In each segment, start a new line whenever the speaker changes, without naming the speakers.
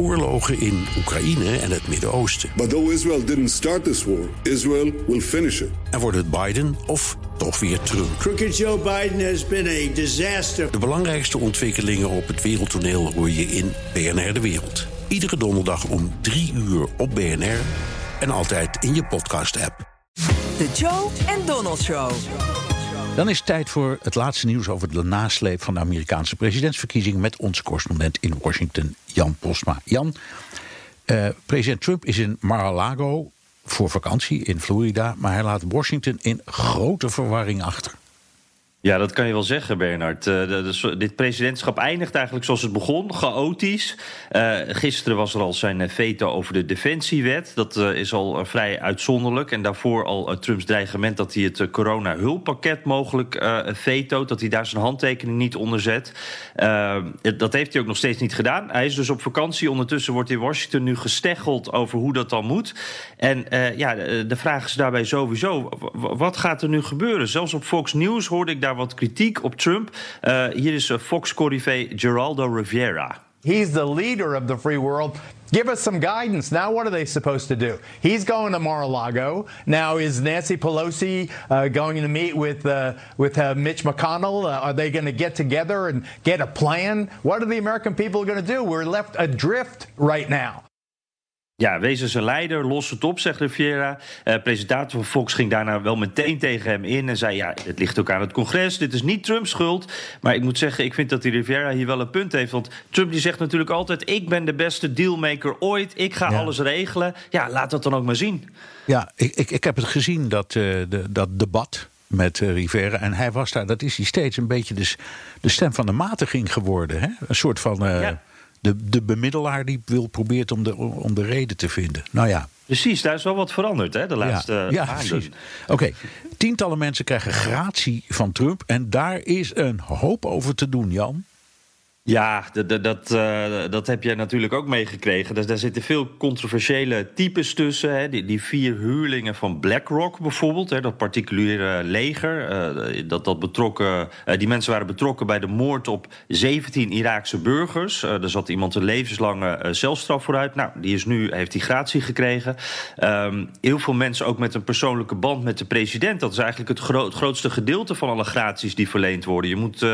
oorlogen in Oekraïne en het Midden-Oosten.
But though Israel didn't start this war, Israel will finish it.
En wordt het Biden of toch weer Trump?
Crooked Joe Biden has been a disaster.
De belangrijkste ontwikkelingen op het wereldtoneel hoor je in BNR De Wereld. Iedere donderdag om 3 uur op BNR en altijd in je podcast-app.
De Joe en Donald Show.
Dan is het tijd voor het laatste nieuws over de nasleep van de Amerikaanse presidentsverkiezingen met onze correspondent in Washington, Jan Postma. Jan, eh, president Trump is in Mar-a-Lago voor vakantie in Florida, maar hij laat Washington in grote verwarring achter.
Ja, dat kan je wel zeggen, Bernard. De, dit presidentschap eindigt eigenlijk zoals het begon, chaotisch. Uh, gisteren was er al zijn veto over de defensiewet. Dat is al vrij uitzonderlijk. En daarvoor al Trumps dreigement dat hij het corona-hulppakket mogelijk vetoot. Dat hij daar zijn handtekening niet onder zet. dat heeft hij ook nog steeds niet gedaan. Hij is dus op vakantie. Ondertussen wordt in Washington nu gesteggeld over hoe dat dan moet. En ja, de, de vraag is daarbij sowieso: wat gaat er nu gebeuren? Zelfs op Fox News hoorde ik daar wat kritiek op Trump. Uh, hier is Fox-corrivé Geraldo Rivera.
He's the leader of the free world. Give us some guidance. Now, what are they supposed to do? He's going to Mar-a-Lago. Now, is Nancy Pelosi uh, going to meet with uh, with uh, Mitch McConnell? are they going to get together and get a plan? What are the American people going to do? We're left adrift right now.
Ja, wees eens een leider, los het op, zegt Riviera. Uh, presentator van Fox ging daarna wel meteen tegen hem in en zei: Ja, het ligt ook aan het congres. Dit is niet Trumps schuld. Maar ik moet zeggen, ik vind dat die Riviera hier wel een punt heeft. Want Trump die zegt natuurlijk altijd: Ik ben de beste dealmaker ooit. Ik ga alles regelen. Ja, laat dat dan ook maar zien.
Ja, ik, ik, ik heb het gezien, dat, uh, de, dat debat met uh, Rivera. En hij was daar, dat is hij steeds een beetje de, de stem van de matiging geworden. Hè? Een soort van. Ja de, de bemiddelaar die wil probeert om de, om de reden te vinden. Nou ja.
Precies, daar is wel wat veranderd hè, de laatste ja, ja precies.
Oké, tientallen mensen krijgen gratie van Trump. En daar is een hoop over te doen, Jan.
Ja, dat, uh, dat heb jij natuurlijk ook meegekregen. Dus daar zitten veel controversiële types tussen. Hè. Die, die, vier huurlingen van BlackRock bijvoorbeeld, hè, dat particuliere leger. Uh, dat, dat betrokken, uh, die mensen waren betrokken bij de moord op 17 Iraakse burgers. er zat iemand een levenslange celstraf vooruit. Nou, die is nu, heeft die gratie gekregen. Um, heel veel mensen ook met een persoonlijke band met de president. Dat is eigenlijk het, het grootste gedeelte van alle graties die verleend worden. Je moet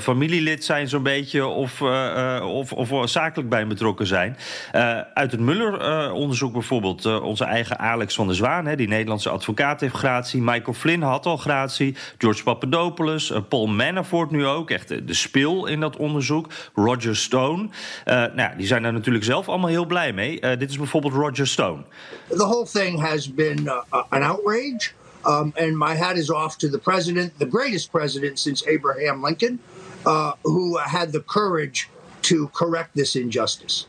familielid zijn zo'n beetje of, uh, of, of zakelijk bij betrokken zijn. Uh, uit het Muller-onderzoek bijvoorbeeld, onze eigen Alex van der Zwaan, hè, die Nederlandse advocaat, heeft gratie. Michael Flynn had al gratie. George Papadopoulos, Paul Manafort nu ook, echt de spil in dat onderzoek. Roger Stone. nou, die zijn daar natuurlijk zelf allemaal heel blij mee. dit is bijvoorbeeld Roger Stone.
The whole thing has been uh, an outrage. Um, and my hat is off to the president, the greatest president since Abraham Lincoln. Uh, who had the courage to correct this injustice.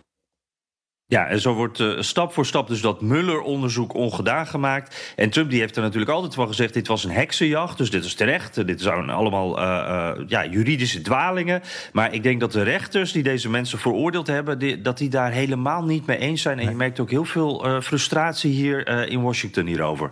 Ja, en zo wordt uh, stap voor stap dus dat Muller-onderzoek ongedaan gemaakt. En Trump die heeft er natuurlijk altijd van gezegd... dit was een heksenjacht, dus dit is terecht. Dit zijn allemaal uh, uh, ja, juridische dwalingen. Maar ik denk dat de rechters die deze mensen veroordeeld hebben... Die, dat die daar helemaal niet mee eens zijn. En je merkt ook heel veel frustratie hier in Washington hierover.